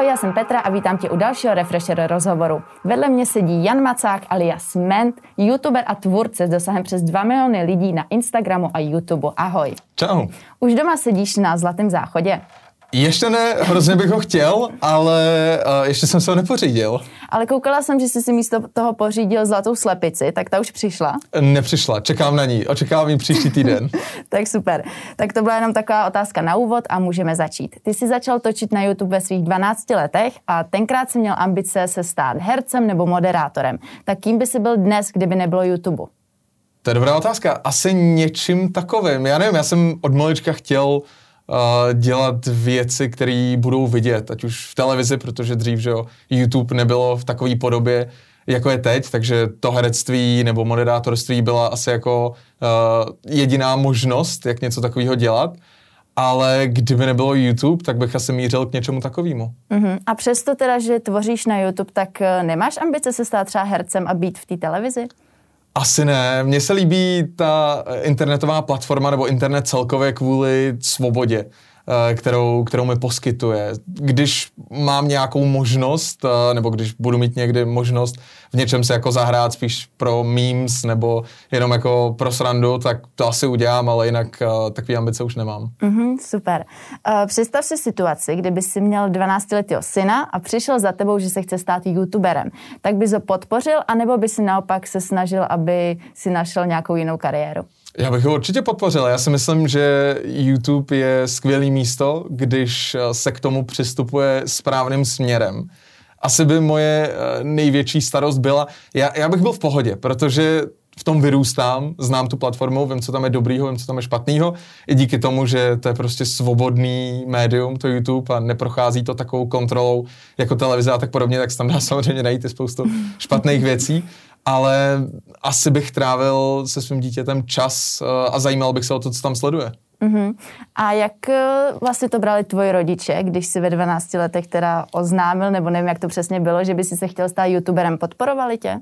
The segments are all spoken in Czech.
Ahoj, já jsem Petra a vítám tě u dalšího Refresher rozhovoru. Vedle mě sedí Jan Macák alias Ment, youtuber a tvůrce s dosahem přes 2 miliony lidí na Instagramu a YouTube. Ahoj. Čau. Už doma sedíš na Zlatém záchodě? Ještě ne, hrozně bych ho chtěl, ale uh, ještě jsem se ho nepořídil. Ale koukala jsem, že jsi si místo toho pořídil zlatou slepici, tak ta už přišla? Nepřišla, čekám na ní, očekávám ji příští týden. tak super. Tak to byla jenom taková otázka na úvod a můžeme začít. Ty jsi začal točit na YouTube ve svých 12 letech a tenkrát jsi měl ambice se stát hercem nebo moderátorem. Tak kým by si byl dnes, kdyby nebylo YouTube? To je dobrá otázka. Asi něčím takovým. Já nevím, já jsem od malička chtěl dělat věci, které budou vidět, ať už v televizi, protože dřív, že jo, YouTube nebylo v takové podobě, jako je teď, takže to herectví nebo moderátorství byla asi jako uh, jediná možnost, jak něco takového dělat. Ale kdyby nebylo YouTube, tak bych asi mířil k něčemu takovému. Uh-huh. A přesto teda, že tvoříš na YouTube, tak eh, nemáš ambice se stát třeba hercem a být v té televizi? Asi ne. Mně se líbí ta internetová platforma nebo internet celkově kvůli svobodě. Eh, kterou, kterou mi poskytuje. Když mám nějakou možnost, eh, nebo když budu mít někdy možnost v něčem se jako zahrát spíš pro memes nebo jenom jako pro srandu, tak to asi udělám, ale jinak uh, takový ambice už nemám. Mm-hmm, super. Představ si situaci, kdyby si měl 12-letého syna a přišel za tebou, že se chce stát youtuberem. Tak bys ho podpořil, anebo by si naopak se snažil, aby si našel nějakou jinou kariéru? Já bych ho určitě podpořil. Já si myslím, že YouTube je skvělý místo, když eh, se k tomu přistupuje správným směrem. Asi by moje eh, největší starost byla, já, já bych byl v pohodě, protože v tom vyrůstám, znám tu platformu, vím, co tam je dobrýho, vím, co tam je špatného. I díky tomu, že to je prostě svobodný médium, to YouTube, a neprochází to takovou kontrolou jako televize a tak podobně, tak se tam dá samozřejmě najít i spoustu špatných věcí ale asi bych trávil se svým dítětem čas eh, a zajímal bych se o to, co tam sleduje. Uh-huh. A jak eh, vlastně to brali tvoji rodiče, když si ve 12 letech teda oznámil, nebo nevím, jak to přesně bylo, že by si se chtěl stát youtuberem, podporovali tě?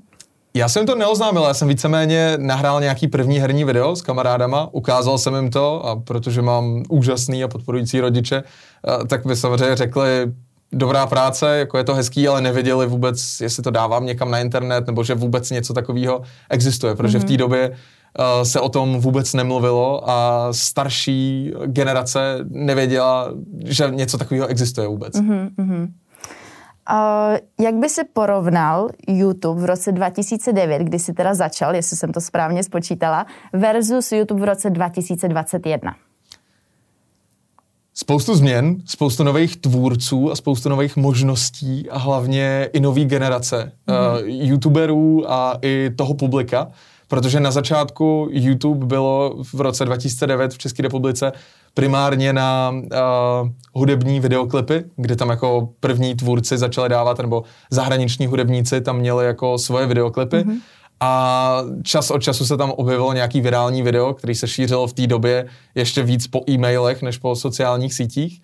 Já jsem to neoznámil, já jsem víceméně nahrál nějaký první herní video s kamarádama, ukázal jsem jim to a protože mám úžasný a podporující rodiče, eh, tak by samozřejmě řekli, dobrá práce, jako je to hezký, ale nevěděli vůbec, jestli to dávám někam na internet, nebo že vůbec něco takového existuje, protože mm-hmm. v té mhm. době uh, se o tom vůbec nemluvilo a starší generace nevěděla, že něco takového existuje vůbec. Mm-hmm. Uh, jak by si porovnal YouTube v roce 2009, kdy jsi teda začal, jestli jsem to správně spočítala, versus YouTube v roce 2021? Spoustu změn, spoustu nových tvůrců a spoustu nových možností a hlavně i nový generace mm-hmm. uh, youtuberů a i toho publika, protože na začátku YouTube bylo v roce 2009 v České republice primárně na uh, hudební videoklipy, kde tam jako první tvůrci začali dávat, nebo zahraniční hudebníci tam měli jako svoje videoklipy. Mm-hmm a čas od času se tam objevilo nějaký virální video, který se šířil v té době ještě víc po e-mailech než po sociálních sítích.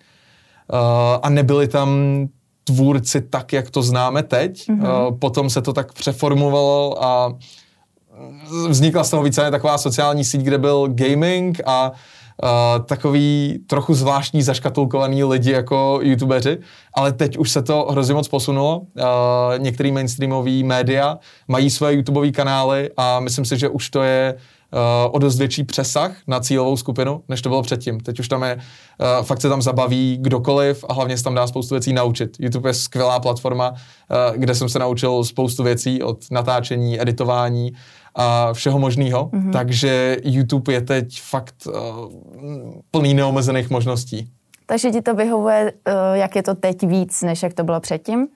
Uh, a nebyli tam tvůrci tak, jak to známe teď. Mm-hmm. Uh, potom se to tak přeformovalo a vznikla z toho více taková sociální síť, kde byl gaming a uh, takový trochu zvláštní zaškatulkovaný lidi jako youtubeři, ale teď už se to hrozně moc posunulo. Uh, některý mainstreamový média mají své YouTubeové kanály a myslím si, že už to je uh, o dost větší přesah na cílovou skupinu, než to bylo předtím. Teď už tam je, fakt se tam zabaví kdokoliv a hlavně se tam dá spoustu věcí naučit. YouTube je skvělá platforma, kde jsem se naučil spoustu věcí od natáčení, editování, a všeho možného. Mm-hmm. Takže YouTube je teď fakt uh, plný neomezených možností. Takže ti to vyhovuje, uh, jak je to teď víc, než jak to bylo předtím?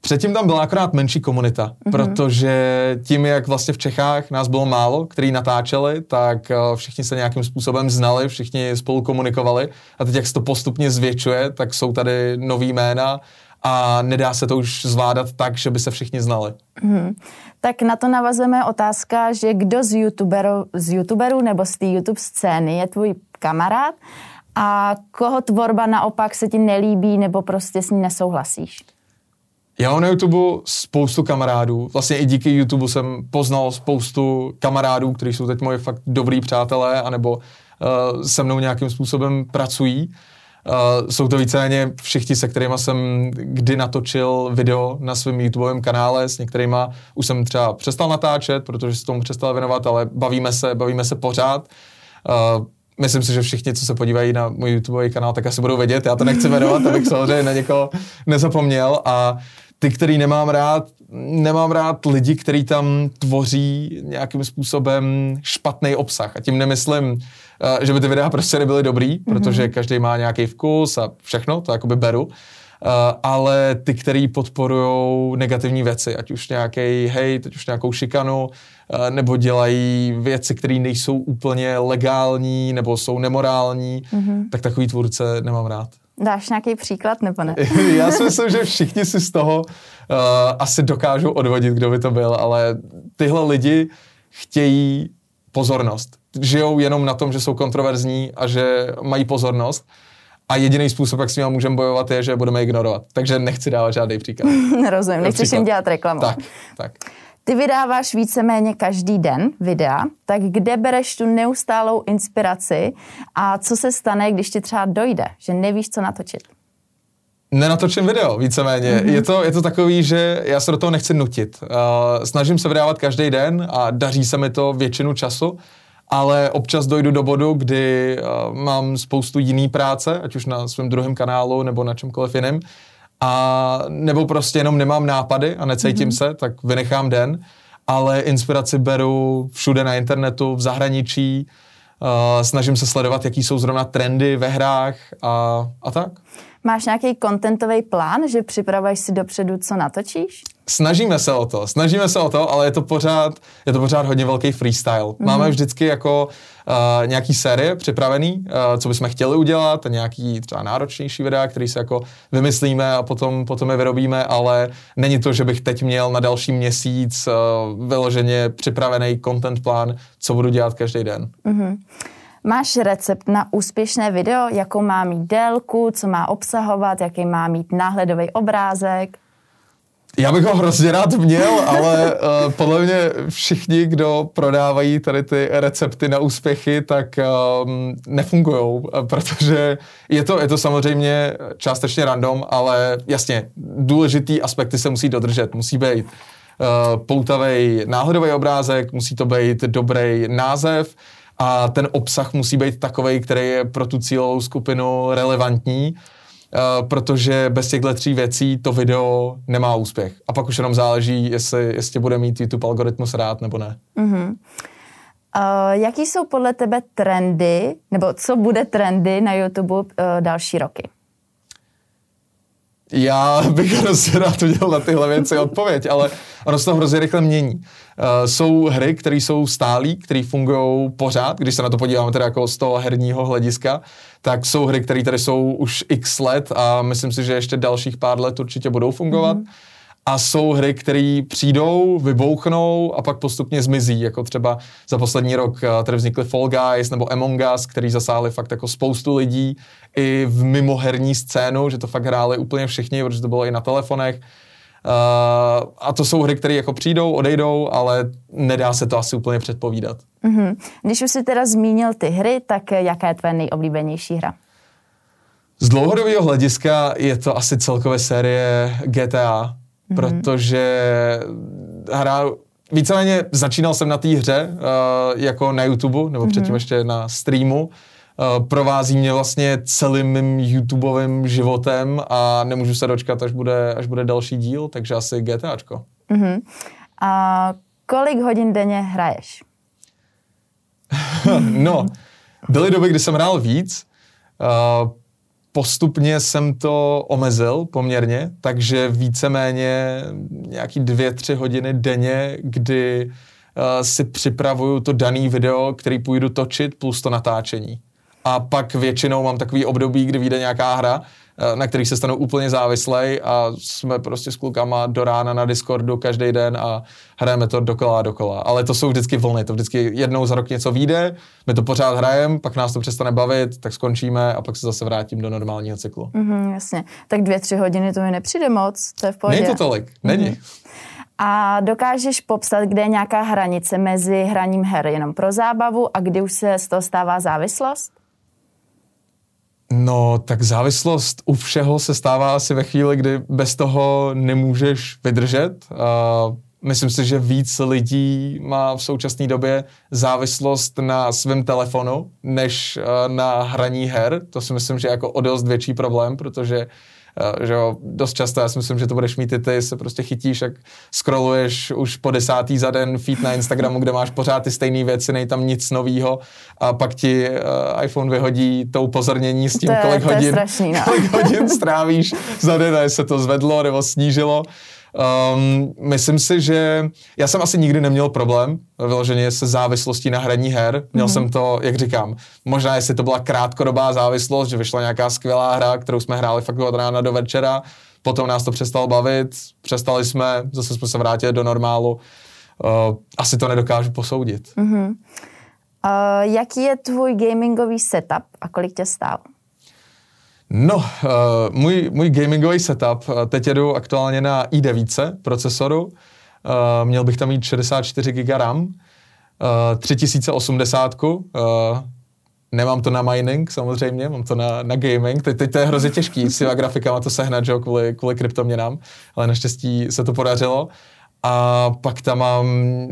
Předtím tam byla akorát menší komunita, mm-hmm. protože tím, jak vlastně v Čechách nás bylo málo, který natáčeli, tak uh, všichni se nějakým způsobem znali, všichni spolu komunikovali a teď, jak se to postupně zvětšuje, tak jsou tady nový jména a nedá se to už zvládat tak, že by se všichni znali. Hmm. Tak na to navazujeme otázka, že kdo z youtuberů, z youtuberů nebo z té YouTube scény je tvůj kamarád a koho tvorba naopak se ti nelíbí nebo prostě s ní nesouhlasíš? Já mám na YouTube spoustu kamarádů. Vlastně i díky YouTube jsem poznal spoustu kamarádů, kteří jsou teď moje fakt dobrý přátelé, anebo uh, se mnou nějakým způsobem pracují. Uh, jsou to víceméně všichni, se kterými jsem kdy natočil video na svém YouTubeovém kanále, s některými už jsem třeba přestal natáčet, protože se tomu přestal věnovat, ale bavíme se, bavíme se pořád. Uh, myslím si, že všichni, co se podívají na můj YouTubeový kanál, tak asi budou vědět. Já to nechci jmenovat, abych samozřejmě na někoho nezapomněl. A ty, který nemám rád, nemám rád lidi, kteří tam tvoří nějakým způsobem špatný obsah. A tím nemyslím, eh, že by ty videa prostě nebyly dobrý, mm-hmm. protože každý má nějaký vkus a všechno, to jakoby beru. Uh, ale ty, který podporují negativní věci, ať už nějaký hej, teď už nějakou šikanu, nebo dělají věci, které nejsou úplně legální, nebo jsou nemorální, mm-hmm. tak takový tvůrce nemám rád. Dáš nějaký příklad nebo ne? Já si myslím, že všichni si z toho uh, asi dokážou odvodit, kdo by to byl, ale tyhle lidi chtějí pozornost. Žijou jenom na tom, že jsou kontroverzní a že mají pozornost. A jediný způsob, jak s nimi můžeme bojovat, je, že budeme ignorovat. Takže nechci dávat žádný příklad. Rozumím, nechceš jim dělat reklamu. Tak, tak. Ty vydáváš víceméně každý den videa, tak kde bereš tu neustálou inspiraci a co se stane, když ti třeba dojde, že nevíš, co natočit? Nenatočím video, víceméně. Mm-hmm. Je, to, je to takový, že já se do toho nechci nutit. Uh, snažím se vydávat každý den a daří se mi to většinu času, ale občas dojdu do bodu, kdy uh, mám spoustu jiný práce, ať už na svém druhém kanálu nebo na čemkoliv jiném, a nebo prostě jenom nemám nápady a necítím mm-hmm. se, tak vynechám den, ale inspiraci beru všude na internetu, v zahraničí, uh, snažím se sledovat, jaký jsou zrovna trendy ve hrách a, a tak. Máš nějaký kontentový plán, že připravuješ si dopředu, co natočíš? Snažíme se o to, snažíme se o to, ale je to pořád, je to pořád hodně velký freestyle. Mm-hmm. Máme vždycky jako uh, nějaký série připravený, uh, co bychom chtěli udělat, nějaký třeba náročnější videa, který si jako vymyslíme a potom, potom je vyrobíme, ale není to, že bych teď měl na další měsíc uh, vyloženě připravený content plán, co budu dělat každý den. Mm-hmm. Máš recept na úspěšné video, jakou má mít délku, co má obsahovat, jaký má mít náhledový obrázek? Já bych ho hrozně rád měl, ale uh, podle mě všichni, kdo prodávají tady ty recepty na úspěchy, tak um, nefungují, protože je to, je to samozřejmě částečně random, ale jasně, důležitý aspekty se musí dodržet. Musí být uh, poutavý náhodový obrázek, musí to být dobrý název, a ten obsah musí být takový, který je pro tu cílovou skupinu relevantní, uh, protože bez těchto tří věcí to video nemá úspěch. A pak už jenom záleží, jestli, jestli bude mít YouTube algoritmus rád nebo ne. Mm-hmm. Uh, jaký jsou podle tebe trendy, nebo co bude trendy na YouTube uh, další roky? Já bych hrozně rád udělal na tyhle věci odpověď, ale ono se to hrozně rychle mění. Uh, jsou hry, které jsou stálí, které fungují pořád, když se na to podíváme teda jako z toho herního hlediska, tak jsou hry, které tady jsou už x let a myslím si, že ještě dalších pár let určitě budou fungovat. Mm-hmm a jsou hry, které přijdou, vybouchnou a pak postupně zmizí, jako třeba za poslední rok eh, tady vznikly Fall Guys nebo Among Us, který zasáhli fakt jako spoustu lidí i v mimoherní scénu, že to fakt hráli úplně všichni, protože to bylo i na telefonech. Uh, a to jsou hry, které jako přijdou, odejdou, ale nedá se to asi úplně předpovídat. Mm-hmm. Když už jsi teda zmínil ty hry, tak jaká je tvoje nejoblíbenější hra? Z dlouhodobého hlediska je to asi celkové série GTA, mm-hmm. protože hra, víceméně začínal jsem na té hře uh, jako na YouTube, nebo mm-hmm. předtím ještě na streamu, Uh, provází mě vlastně celým mým YouTubeovým životem a nemůžu se dočkat, až bude, až bude další díl, takže asi GTAčko. Mm-hmm. A kolik hodin denně hraješ? no, byly doby, kdy jsem hrál víc. Uh, postupně jsem to omezil poměrně, takže víceméně nějaký dvě, tři hodiny denně, kdy uh, si připravuju to daný video, který půjdu točit, plus to natáčení. A pak většinou mám takový období, kdy vyjde nějaká hra, na kterých se stanou úplně závislej a jsme prostě s klukama do rána na Discordu každý den a hrajeme to dokola a dokola. Ale to jsou vždycky vlny, to vždycky jednou za rok něco vyjde, my to pořád hrajeme, pak nás to přestane bavit, tak skončíme a pak se zase vrátím do normálního cyklu. Mm-hmm, jasně. Tak dvě, tři hodiny to mi nepřijde moc, to je v pohodě. Není to tolik, není. Mm-hmm. A dokážeš popsat, kde je nějaká hranice mezi hraním her jenom pro zábavu a kdy už se z toho stává závislost? No, tak závislost u všeho se stává asi ve chvíli, kdy bez toho nemůžeš vydržet. Uh, myslím si, že víc lidí má v současné době závislost na svém telefonu, než uh, na hraní her. To si myslím, že je jako o dost větší problém, protože že jo, dost často, já si myslím, že to budeš mít i ty, se prostě chytíš, jak scrolluješ už po desátý za den feed na Instagramu, kde máš pořád ty stejné věci, nej tam nic novýho a pak ti uh, iPhone vyhodí to upozornění s tím, to je, kolik, to hodin, strašný, no. kolik hodin strávíš za den a se to zvedlo nebo snížilo. Um, myslím si, že já jsem asi nikdy neměl problém vyloženě se závislostí na hraní her. Měl mm-hmm. jsem to, jak říkám, možná jestli to byla krátkodobá závislost, že vyšla nějaká skvělá hra, kterou jsme hráli fakt od rána do večera, potom nás to přestalo bavit, přestali jsme, zase jsme se vrátili do normálu. Uh, asi to nedokážu posoudit. Mm-hmm. Uh, jaký je tvůj gamingový setup a kolik tě stál? No, uh, můj, můj gamingový setup, uh, teď jedu aktuálně na i9 procesoru, uh, měl bych tam mít 64 GB RAM, uh, 3080, uh, nemám to na mining samozřejmě, mám to na, na gaming, teď, teď to je hrozně těžký s těma grafikama to sehnat, jo, kvůli, kvůli kryptoměnám, ale naštěstí se to podařilo. A pak tam mám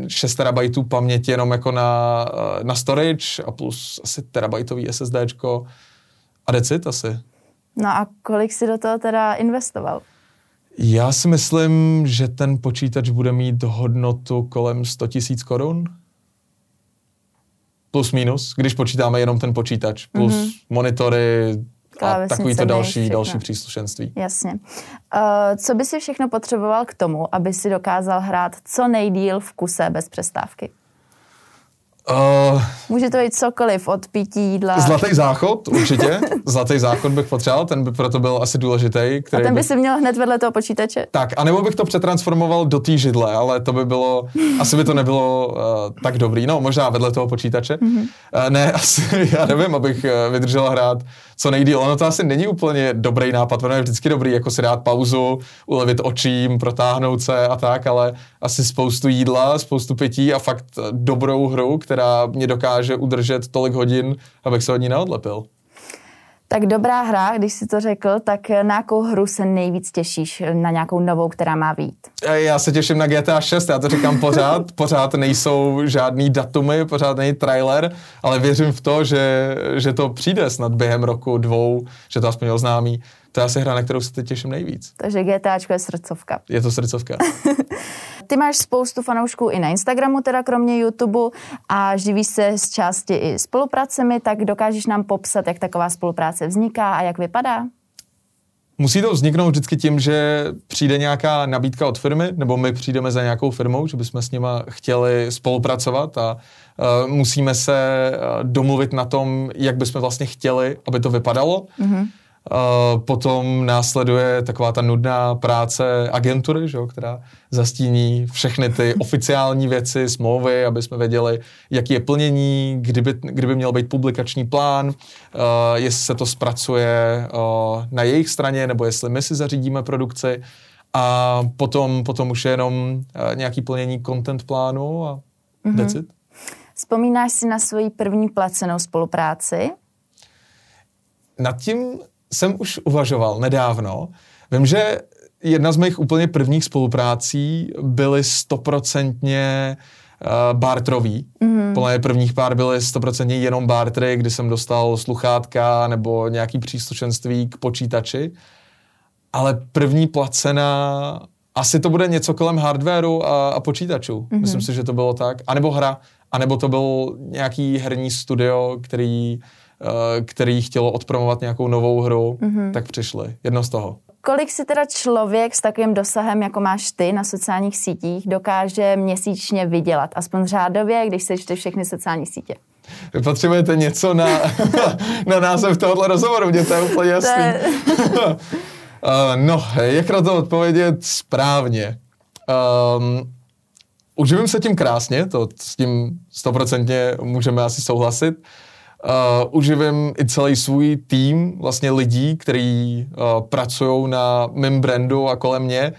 6 terabajtů paměti jenom jako na, na storage a plus asi terabajtový SSDčko a decit asi. No a kolik si do toho teda investoval? Já si myslím, že ten počítač bude mít hodnotu kolem 100 000 korun. Plus minus, když počítáme jenom ten počítač. Plus mm-hmm. monitory a takový to další, další příslušenství. Jasně. Uh, co by si všechno potřeboval k tomu, aby si dokázal hrát co nejdíl v kuse bez přestávky? Uh, Může to být cokoliv, od pití jídla. Zlatý záchod, určitě. Zlatý záchod bych potřeboval, ten by proto byl asi důležitý. Který a ten by bych... si měl hned vedle toho počítače? Tak, anebo bych to přetransformoval do té židle, ale to by bylo, asi by to nebylo uh, tak dobrý. No, možná vedle toho počítače. Mm-hmm. Uh, ne, asi, já nevím, abych uh, vydržel hrát co nejdíl. Ono to asi není úplně dobrý nápad, ono je vždycky dobrý jako si dát pauzu, ulevit očím, protáhnout se a tak, ale asi spoustu jídla, spoustu pití a fakt dobrou hru, která mě dokáže udržet tolik hodin, abych se od ní neodlepil. Tak dobrá hra, když si to řekl, tak na jakou hru se nejvíc těšíš? Na nějakou novou, která má být? Já se těším na GTA 6, já to říkám pořád. pořád nejsou žádný datumy, pořád není trailer, ale věřím v to, že, že to přijde snad během roku, dvou, že to aspoň oznámí. To je asi hra, na kterou se teď těším nejvíc. Takže GTAčko je srdcovka. Je to srdcovka. Ty máš spoustu fanoušků i na Instagramu, teda kromě YouTube, a živíš se z části i spolupracemi, tak dokážeš nám popsat, jak taková spolupráce vzniká a jak vypadá? Musí to vzniknout vždycky tím, že přijde nějaká nabídka od firmy, nebo my přijdeme za nějakou firmou, že bychom s nima chtěli spolupracovat a uh, musíme se uh, domluvit na tom, jak bychom vlastně chtěli, aby to vypadalo. Mm-hmm. Potom následuje taková ta nudná práce agentury, že jo, která zastíní všechny ty oficiální věci, smlouvy, aby jsme věděli, jaký je plnění, kdyby, kdyby měl být publikační plán, uh, jestli se to zpracuje uh, na jejich straně, nebo jestli my si zařídíme produkci. A potom, potom už je jenom uh, nějaký plnění content plánu a mm-hmm. that's it. Vzpomínáš si na svoji první placenou spolupráci? Nad tím jsem už uvažoval nedávno. Vím, že jedna z mých úplně prvních spoluprácí byly stoprocentně uh, bartrový. Mm-hmm. Podle prvních pár byly stoprocentně jenom bartry, kdy jsem dostal sluchátka nebo nějaký příslušenství k počítači. Ale první placená, asi to bude něco kolem hardwareu a, a počítačů. Mm-hmm. Myslím si, že to bylo tak. A nebo hra, a nebo to byl nějaký herní studio, který Eh, který chtělo odpromovat nějakou novou hru, mm-hmm. tak přišli. Jedno z toho. Kolik si teda člověk s takovým dosahem, jako máš ty na sociálních sítích, dokáže měsíčně vydělat? Aspoň řádově, když sečteš všechny sociální sítě. Vy potřebujete něco na, na název tohohle rozhovoru, mě to je úplně jasný. uh, no, jak na to odpovědět správně? Um, uživím se tím krásně, to s tím stoprocentně můžeme asi souhlasit. Uh, uživím i celý svůj tým vlastně lidí, kteří uh, pracují na mém brandu a kolem mě.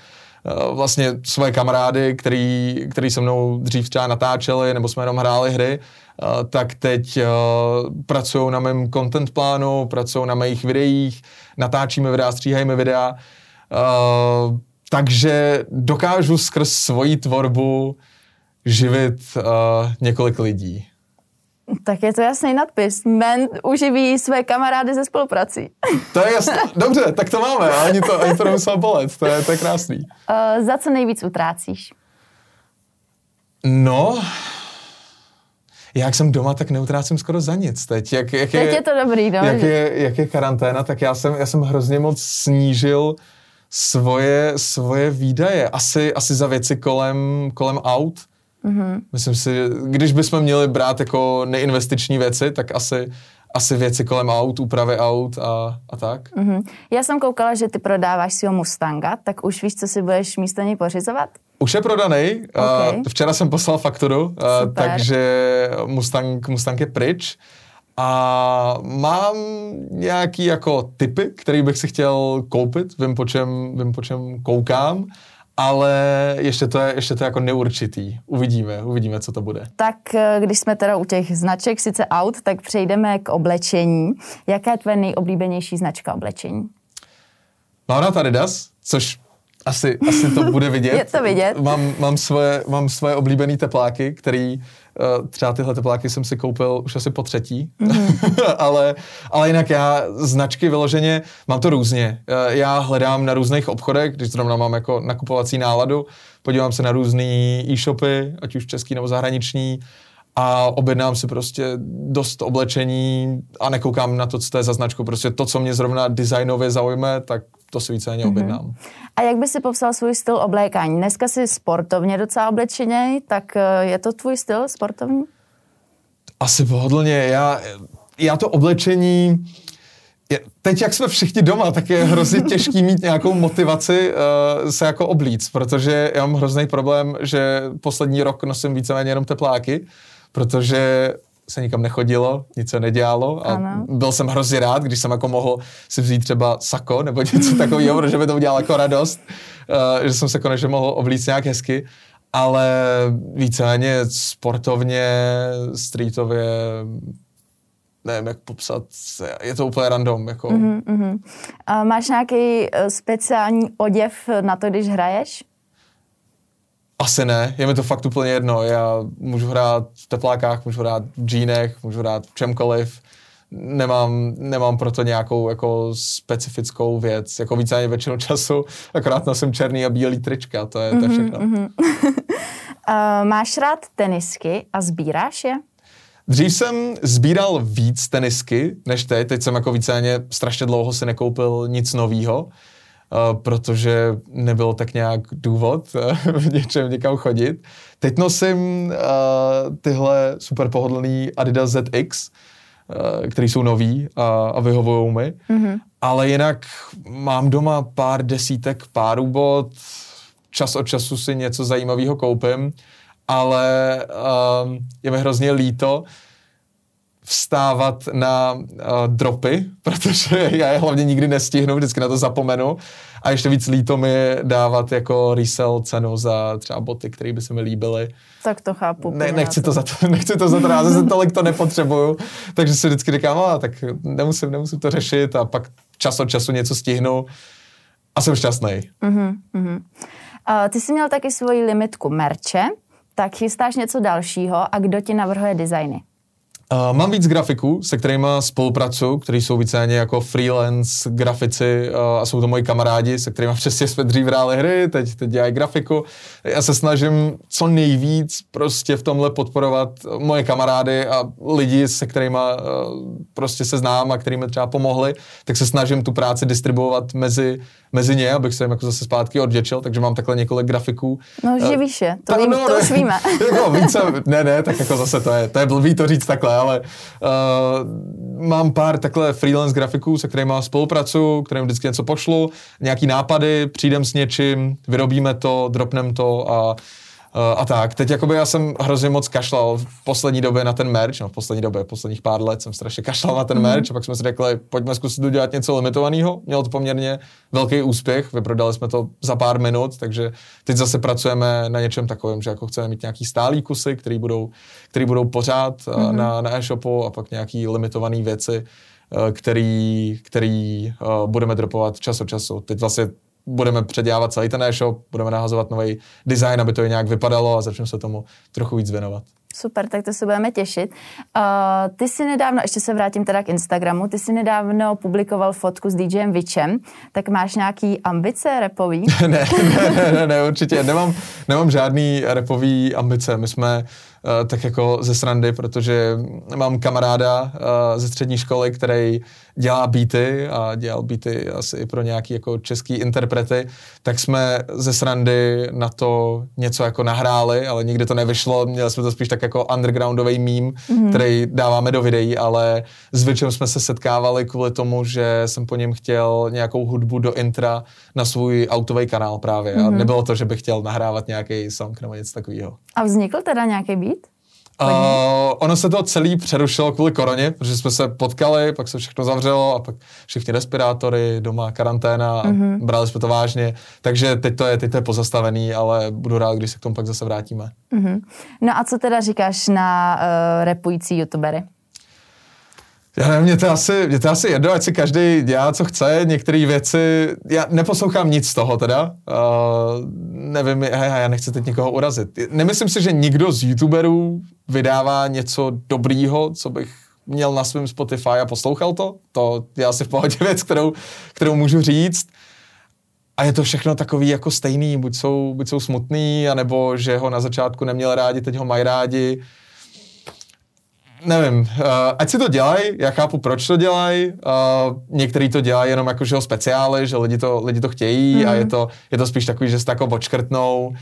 vlastně svoje kamarády, který, který se mnou dřív třeba natáčeli, nebo jsme jenom hráli hry, uh, tak teď uh, pracují na mém content plánu, pracují na mých videích, natáčíme videa, stříhajíme videa, uh, takže dokážu skrz svoji tvorbu živit uh, několik lidí. Tak je to jasný nadpis. Men uživí své kamarády ze spoluprací. To je jasné. Dobře, tak to máme. Ani to, ani to nemusel bolet. To je, to je krásný. Uh, za co nejvíc utrácíš? No, jak jsem doma, tak neutrácím skoro za nic. Teď, jak, jak Teď je, je to dobrý, no. Jak je, jak je karanténa, tak já jsem, já jsem hrozně moc snížil svoje, svoje výdaje. Asi, asi za věci kolem, kolem aut Mm-hmm. Myslím si, když bychom měli brát jako neinvestiční věci, tak asi, asi věci kolem aut, úpravy aut a, a tak. Mm-hmm. Já jsem koukala, že ty prodáváš svého Mustanga, tak už víš, co si budeš místo něj pořizovat? Už je prodaný. Okay. Včera jsem poslal fakturu, uh, takže Mustang, Mustang je pryč. A mám nějaký jako typy, který bych si chtěl koupit, vím po čem, vím, po čem koukám ale ještě to je, ještě to je jako neurčitý. Uvidíme, uvidíme, co to bude. Tak eh, když jsme teda u těch značek, sice aut, tak přejdeme k oblečení. Jaká je tvoje nejoblíbenější značka oblečení? Mám rád Adidas, což asi, asi to bude vidět. je to vidět. Mám, mám, svoje, mám svoje oblíbené tepláky, který třeba tyhle tepláky jsem si koupil už asi po třetí, mm-hmm. ale, ale jinak já značky vyloženě mám to různě. Uh, já hledám na různých obchodech, když zrovna mám jako nakupovací náladu, podívám se na různé e-shopy, ať už český nebo zahraniční, a objednám si prostě dost oblečení a nekoukám na to, co to je za značku. Prostě to, co mě zrovna designově zaujme, tak to si víceméně mm-hmm. objednám. A jak by si popsal svůj styl oblékání? Dneska si sportovně docela oblečený, tak eh, je to tvůj styl sportovní? Asi pohodlně. Já, já to oblečení... Teď, jak jsme všichni doma, tak je hrozně těžký mít nějakou motivaci uh, se jako oblíct, protože já mám hrozný problém, že poslední rok nosím víceméně jenom tepláky, protože se nikam nechodilo, nic se nedělalo a ano. byl jsem hrozně rád, když jsem jako mohl si vzít třeba sako nebo něco takového, protože by to udělalo jako radost, uh, že jsem se konečně mohl oblíct nějak hezky, ale víceméně sportovně, streetově, nevím, jak popsat, je to úplně random. Jako. Uh-huh, uh-huh. A máš nějaký eh, speciální oděv na to, když hraješ? Asi ne, je mi to fakt úplně jedno. Já můžu hrát v teplákách, můžu hrát v džínech, můžu hrát v čemkoliv. Nemám, nemám proto nějakou jako specifickou věc. Jako více většinu času, akorát nosím černý a bílý trička, to je, to je mhm, všechno. Mm-hmm. uh, máš rád tenisky a sbíráš je? Dřív jsem sbíral víc tenisky než teď. Teď jsem jako víceméně strašně dlouho si nekoupil nic nového protože nebyl tak nějak důvod v něčem někam chodit. Teď nosím uh, tyhle super pohodlný Adidas ZX, který jsou nový a, a vyhovují mi. Mm-hmm. Ale jinak mám doma pár desítek párů bot, čas od času si něco zajímavého koupím, ale uh, je mi hrozně líto, vstávat na uh, dropy, protože já je hlavně nikdy nestihnu, vždycky na to zapomenu. A ještě víc líto mi dávat jako resell cenu za třeba boty, které by se mi líbily. Tak to chápu. Ne, nechci, to za to, nechci to za to, já zase tolik to nepotřebuju, takže si vždycky říkám, a tak nemusím, nemusím to řešit a pak čas od času něco stihnu a jsem šťastný. Uh-huh, uh-huh. Uh, ty jsi měl taky svoji limitku merče, tak chystáš něco dalšího a kdo ti navrhuje designy? Uh, mám víc grafiků, se kterými spolupracuju, kteří jsou víceméně jako freelance grafici uh, a jsou to moji kamarádi, se kterými přesně jsme dřív hráli hry, teď, teď dělají grafiku. Já se snažím co nejvíc prostě v tomhle podporovat moje kamarády a lidi, se kterými uh, prostě se znám a kterými třeba pomohli, tak se snažím tu práci distribuovat mezi, mezi ně, abych se jim jako zase zpátky odděčil, takže mám takhle několik grafiků. No, živíš je, to, vím, no, to už víme. jako více, ne, ne, tak jako zase to je, to je blbý to říct takhle, ale uh, mám pár takhle freelance grafiků, se kterými spolupracuju, kterým vždycky něco pošlu, nějaký nápady, přijdem s něčím, vyrobíme to, dropnem to a Uh, a tak, teď jakoby já jsem hrozně moc kašlal v poslední době na ten merch, no v poslední době, posledních pár let jsem strašně kašlal na ten mm-hmm. merch a pak jsme si řekli, pojďme zkusit udělat něco limitovaného. Mělo to poměrně velký úspěch, vyprodali jsme to za pár minut, takže teď zase pracujeme na něčem takovém, že jako chceme mít nějaký stálý kusy, který budou, který budou pořád mm-hmm. na, na e-shopu a pak nějaký limitované věci, eh, který, který uh, budeme dropovat čas od času. Teď vlastně budeme předělávat celý ten e-shop, budeme nahazovat nový design, aby to nějak vypadalo a začneme se tomu trochu víc věnovat. Super, tak to se budeme těšit. Uh, ty si nedávno, ještě se vrátím teda k Instagramu, ty si nedávno publikoval fotku s DJem Vičem, tak máš nějaký ambice repový? ne, ne, ne, ne, ne, určitě, nemám, nemám žádný repový ambice. My jsme uh, tak jako ze srandy, protože mám kamaráda uh, ze střední školy, který dělá beaty a dělal beaty asi i pro nějaký jako český interprety, tak jsme ze srandy na to něco jako nahráli, ale nikdy to nevyšlo, měli jsme to spíš tak jako undergroundový meme, mm-hmm. který dáváme do videí, ale s Vičem jsme se setkávali kvůli tomu, že jsem po něm chtěl nějakou hudbu do intra na svůj autový kanál právě mm-hmm. a nebylo to, že bych chtěl nahrávat nějaký song nebo něco takového. A vznikl teda nějaký beat? Uh, ono se to celý přerušilo kvůli koroně, protože jsme se potkali, pak se všechno zavřelo a pak všichni respirátory, doma karanténa a mm-hmm. brali jsme to vážně. Takže teď to je, teď to je pozastavený, ale budu rád, když se k tomu pak zase vrátíme. Mm-hmm. No a co teda říkáš na uh, repující youtubery? Já nevím, mě to asi, mě to asi jedno, ať si každý dělá, co chce, některé věci, já neposlouchám nic z toho teda, uh, nevím, já, já nechci teď někoho urazit. Nemyslím si, že nikdo z youtuberů vydává něco dobrýho, co bych měl na svém Spotify a poslouchal to, to je asi v pohodě věc, kterou, kterou můžu říct. A je to všechno takový jako stejný, buď jsou, buď jsou smutný, anebo že ho na začátku neměl rádi, teď ho mají rádi nevím, uh, ať si to dělají, já chápu, proč to dělají, uh, některý to dělají jenom jako, že speciály, že lidi to, lidi to chtějí mm. a je to, je to spíš takový, že se tako odškrtnou uh,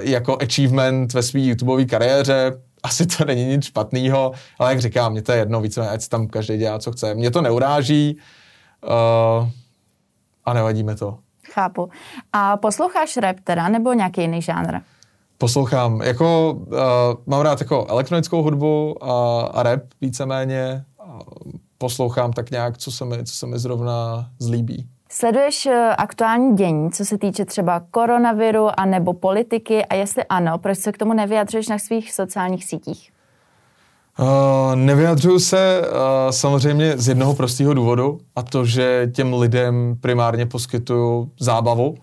jako achievement ve své YouTubeové kariéře, asi to není nic špatného, ale jak říkám, mě to je jedno, více, ať si tam každý dělá, co chce. Mě to neuráží uh, a nevadí mi to. Chápu. A posloucháš rap teda, nebo nějaký jiný žánr? Poslouchám, jako uh, mám rád jako elektronickou hudbu a, a rap víceméně. A poslouchám tak nějak, co se mi, co se mi zrovna zlíbí. Sleduješ eh, aktuální dění, co se týče třeba koronaviru a nebo politiky a jestli ano, proč se k tomu nevyjadřuješ na svých sociálních sítích? Uh, nevyjadřuju se uh, samozřejmě z jednoho prostého důvodu a to, že těm lidem primárně poskytuju zábavu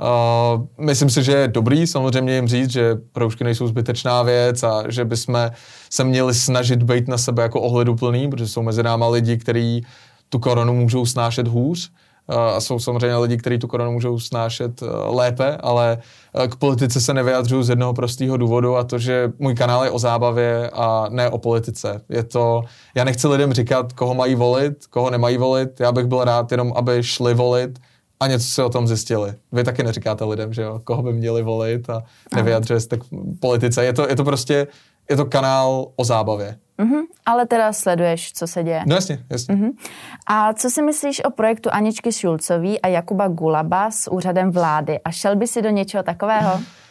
Uh, myslím si, že je dobrý samozřejmě jim říct, že roušky nejsou zbytečná věc a že bychom se měli snažit být na sebe jako ohleduplný, protože jsou mezi náma lidi, kteří tu koronu můžou snášet hůř uh, a jsou samozřejmě lidi, kteří tu koronu můžou snášet uh, lépe, ale uh, k politice se nevyjadřuju z jednoho prostého důvodu a to, že můj kanál je o zábavě a ne o politice. Je to, já nechci lidem říkat, koho mají volit, koho nemají volit, já bych byl rád jenom, aby šli volit, a něco si o tom zjistili. Vy taky neříkáte lidem, že jo, koho by měli volit a nevyjadřuje se tak politice. Je to, je to prostě, je to kanál o zábavě. Mm-hmm, ale teda sleduješ, co se děje. No jasně, jasně. Mm-hmm. A co si myslíš o projektu Aničky Šulcový a Jakuba Gulaba s úřadem vlády? A šel by si do něčeho takového?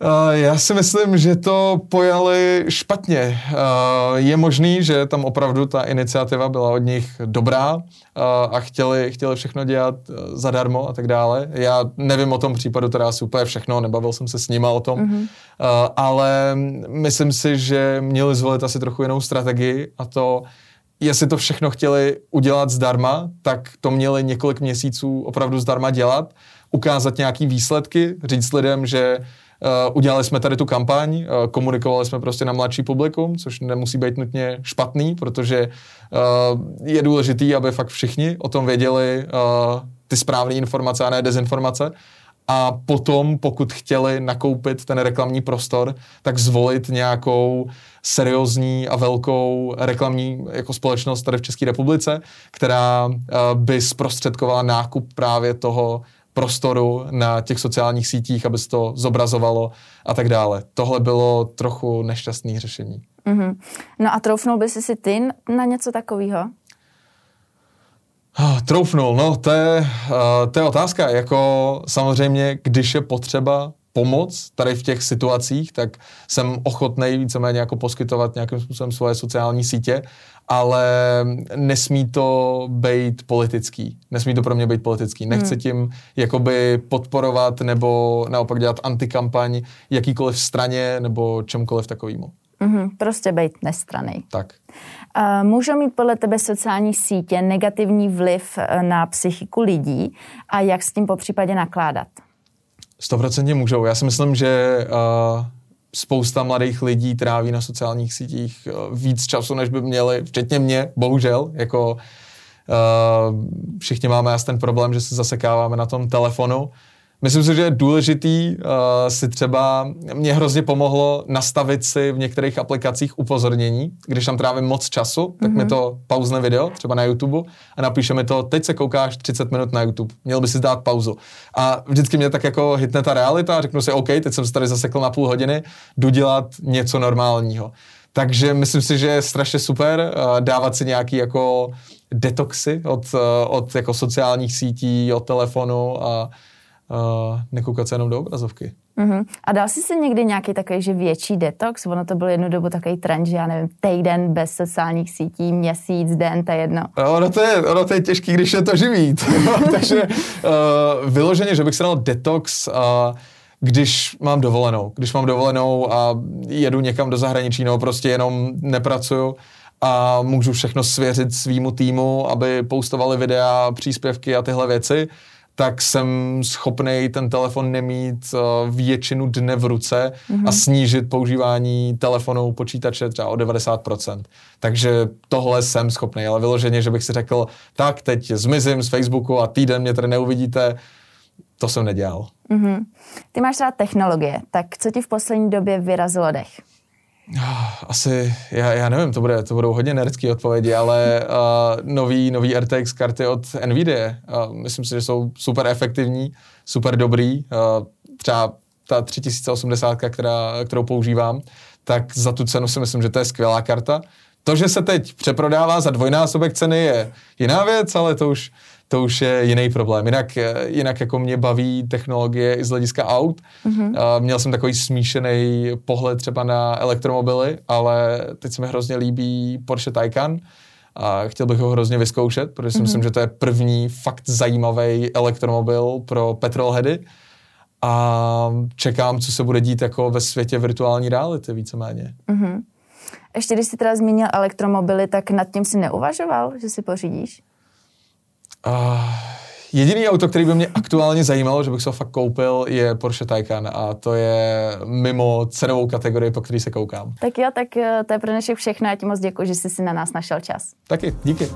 Uh, já si myslím, že to pojali špatně. Uh, je možný, že tam opravdu ta iniciativa byla od nich dobrá uh, a chtěli, chtěli všechno dělat zadarmo a tak dále. Já nevím o tom případu teda asi úplně všechno, nebavil jsem se s nima o tom, mm-hmm. ale myslím si, že měli zvolit asi trochu jinou strategii a to, jestli to všechno chtěli udělat zdarma, tak to měli několik měsíců opravdu zdarma dělat, ukázat nějaký výsledky, říct lidem, že udělali jsme tady tu kampaň, uh, komunikovali jsme prostě na mladší publikum, což nemusí být nutně špatný, protože uh, je důležitý, aby fakt všichni o tom věděli ty správné informace a ne dezinformace. A potom, pokud chtěli nakoupit ten reklamní prostor, tak zvolit nějakou seriózní a velkou reklamní jako společnost tady v České republice, která by zprostředkovala nákup právě toho prostoru na těch sociálních sítích, aby se to zobrazovalo a tak dále. Tohle bylo trochu nešťastné řešení. Mm-hmm. No a troufnul by si si ty na něco takového? Oh, troufnul, no to je, uh, to je otázka. Jako samozřejmě, když je potřeba pomoc tady v těch situacích, tak jsem ochotný víceméně jako poskytovat nějakým způsobem svoje sociální sítě, ale nesmí to být politický. Nesmí to pro mě být politický. Nechci hmm. tím jakoby podporovat nebo naopak dělat antikampaň jakýkoliv straně nebo čemkoliv takovýmu. Mm-hmm, prostě být nestraný. Tak. Uh, můžou mít podle tebe sociální sítě negativní vliv eh, na psychiku lidí a jak s tím po případě nakládat? Stoprocentně můžou. Já si myslím, že uh, spousta mladých lidí tráví na sociálních sítích uh, víc času, než by měli, včetně mě, bohužel, jako uh, všichni máme asi ten problém, že se zasekáváme na tom telefonu Myslím si, že je důležitý uh, si třeba, mě hrozně pomohlo nastavit si v některých aplikacích upozornění, když tam trávím moc času, tak mm-hmm. mi mhm. to pauzne video, třeba na YouTube, a napíše mi to, teď se koukáš 30 minut na YouTube, měl by si dát pauzu. A vždycky mě tak jako hitne ta realita a řeknu si, OK, teď jsem se tady zasekl na půl hodiny, jdu dělat něco normálního. Takže myslím si, že je strašně super uh, dávat si nějaký jako detoxy od, uh, od jako sociálních sítí, od telefonu a uh, nekoukat se jenom do obrazovky. Uh-huh. A dal jsi si někdy nějaký takový, že větší detox? Ono to byl jednu dobu takový trend, že já nevím, týden bez sociálních sítí, měsíc, den, to je jedno. Ono to je, ono to je těžký, když je to živý. Takže uh, vyloženě, že bych se dal detox, uh, když mám dovolenou. Když mám dovolenou a jedu někam do zahraničí, nebo prostě jenom nepracuju, a můžu všechno svěřit svýmu týmu, aby postovali videa, příspěvky a tyhle věci, tak jsem schopný ten telefon nemít uh, většinu dne v ruce mm-hmm. a snížit používání telefonu, počítače třeba o 90%. Takže tohle jsem schopný, ale vyloženě, že bych si řekl, tak teď zmizím z Facebooku a týden mě tady neuvidíte, to jsem nedělal. Mm-hmm. Ty máš rád technologie, tak co ti v poslední době vyrazilo dech? Asi, já, já nevím, to, bude, to budou hodně nerdské odpovědi, ale uh, nový, nový RTX karty od NVIDIA, uh, myslím si, že jsou super efektivní, super dobrý, uh, třeba ta 3080, která, kterou používám, tak za tu cenu si myslím, že to je skvělá karta. To, že se teď přeprodává za dvojnásobek ceny je jiná věc, ale to už, to už je jiný problém. Jinak, jinak jako mě baví technologie i z hlediska aut. Mm-hmm. Měl jsem takový smíšený pohled třeba na elektromobily, ale teď se mi hrozně líbí Porsche Taycan a chtěl bych ho hrozně vyzkoušet, protože si mm-hmm. myslím, že to je první fakt zajímavý elektromobil pro petrolheady a čekám, co se bude dít jako ve světě virtuální reality víceméně. Mm-hmm. Ještě když jsi teda zmínil elektromobily, tak nad tím si neuvažoval, že si pořídíš? Uh, jediný auto, který by mě aktuálně zajímalo, že bych se ho fakt koupil, je Porsche Taycan a to je mimo cenovou kategorii, po který se koukám. Tak jo, tak eh, to je pro dnešek všechno. Já ti moc děkuji, že jsi si na nás našel čas. Taky, díky.